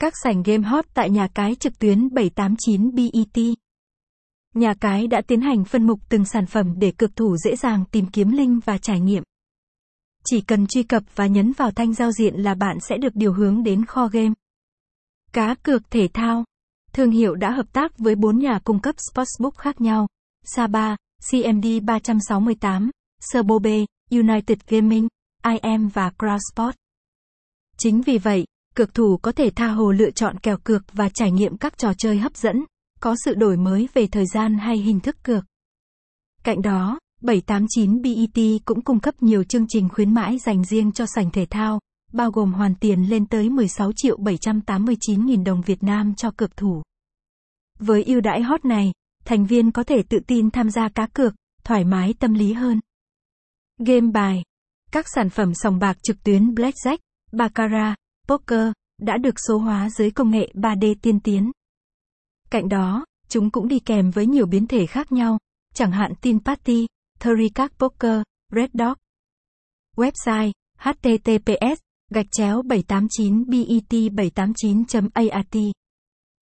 Các sảnh game hot tại nhà cái trực tuyến 789 BET. Nhà cái đã tiến hành phân mục từng sản phẩm để cực thủ dễ dàng tìm kiếm link và trải nghiệm. Chỉ cần truy cập và nhấn vào thanh giao diện là bạn sẽ được điều hướng đến kho game. Cá cược thể thao. Thương hiệu đã hợp tác với 4 nhà cung cấp sportsbook khác nhau. Saba, CMD 368, Serbobe, United Gaming, IM và Crowdsport. Chính vì vậy, cược thủ có thể tha hồ lựa chọn kèo cược và trải nghiệm các trò chơi hấp dẫn, có sự đổi mới về thời gian hay hình thức cược. Cạnh đó, 789 BET cũng cung cấp nhiều chương trình khuyến mãi dành riêng cho sảnh thể thao, bao gồm hoàn tiền lên tới 16 triệu 789 nghìn đồng Việt Nam cho cược thủ. Với ưu đãi hot này, thành viên có thể tự tin tham gia cá cược, thoải mái tâm lý hơn. Game bài. Các sản phẩm sòng bạc trực tuyến Blackjack, Baccarat, Poker đã được số hóa dưới công nghệ 3D tiên tiến. Cạnh đó, chúng cũng đi kèm với nhiều biến thể khác nhau, chẳng hạn Tin Party, card Poker, Red Dog. Website https gạch chéo 789 bet 789 at